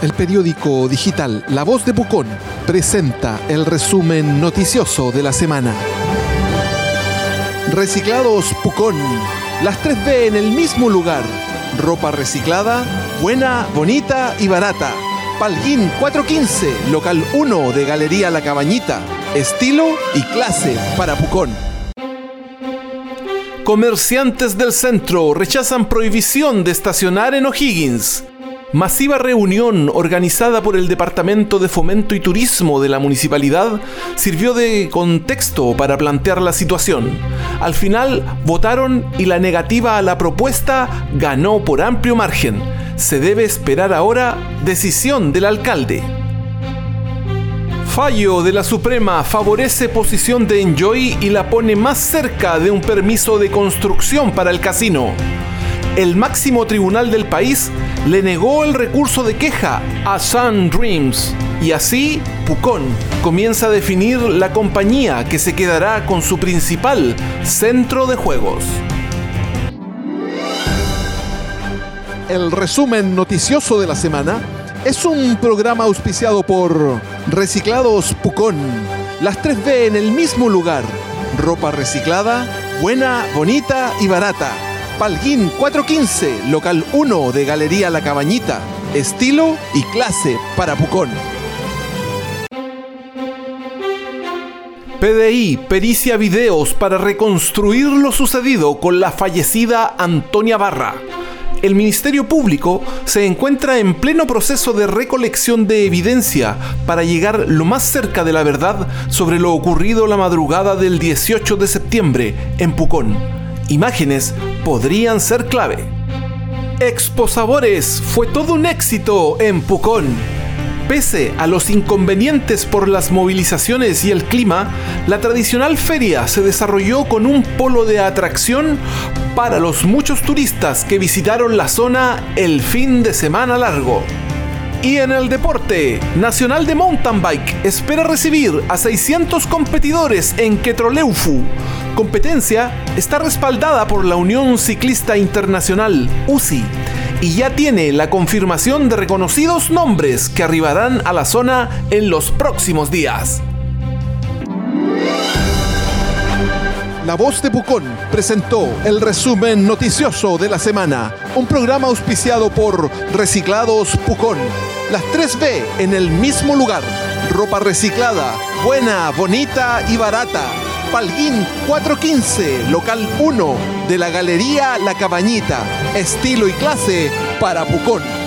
El periódico digital La Voz de Pucón presenta el resumen noticioso de la semana. Reciclados Pucón. Las 3B en el mismo lugar. Ropa reciclada, buena, bonita y barata. Palguín 415, local 1 de Galería La Cabañita. Estilo y clase para Pucón. Comerciantes del centro rechazan prohibición de estacionar en O'Higgins. Masiva reunión organizada por el Departamento de Fomento y Turismo de la municipalidad sirvió de contexto para plantear la situación. Al final votaron y la negativa a la propuesta ganó por amplio margen. Se debe esperar ahora decisión del alcalde. Fallo de la Suprema favorece posición de Enjoy y la pone más cerca de un permiso de construcción para el casino el máximo tribunal del país le negó el recurso de queja a Sun Dreams. Y así, Pucón comienza a definir la compañía que se quedará con su principal centro de juegos. El resumen noticioso de la semana es un programa auspiciado por Reciclados Pucón. Las 3B en el mismo lugar. Ropa reciclada, buena, bonita y barata Palguín 415, local 1 de Galería La Cabañita. Estilo y clase para Pucón. PDI pericia videos para reconstruir lo sucedido con la fallecida Antonia Barra. El Ministerio Público se encuentra en pleno proceso de recolección de evidencia para llegar lo más cerca de la verdad sobre lo ocurrido la madrugada del 18 de septiembre en Pucón imágenes podrían ser clave. Expo Sabores fue todo un éxito en Pucón. Pese a los inconvenientes por las movilizaciones y el clima, la tradicional feria se desarrolló con un polo de atracción para los muchos turistas que visitaron la zona el fin de semana largo. Y en el deporte, Nacional de Mountain Bike espera recibir a 600 competidores en Ketroleufu. Competencia está respaldada por la Unión Ciclista Internacional, UCI, y ya tiene la confirmación de reconocidos nombres que arribarán a la zona en los próximos días. La Voz de Pucón presentó el resumen noticioso de la semana, un programa auspiciado por Reciclados Pucón. Las 3B en el mismo lugar. Ropa reciclada, buena, bonita y barata. Palguín 415, local 1 de la Galería La Cabañita. Estilo y clase para Pucón.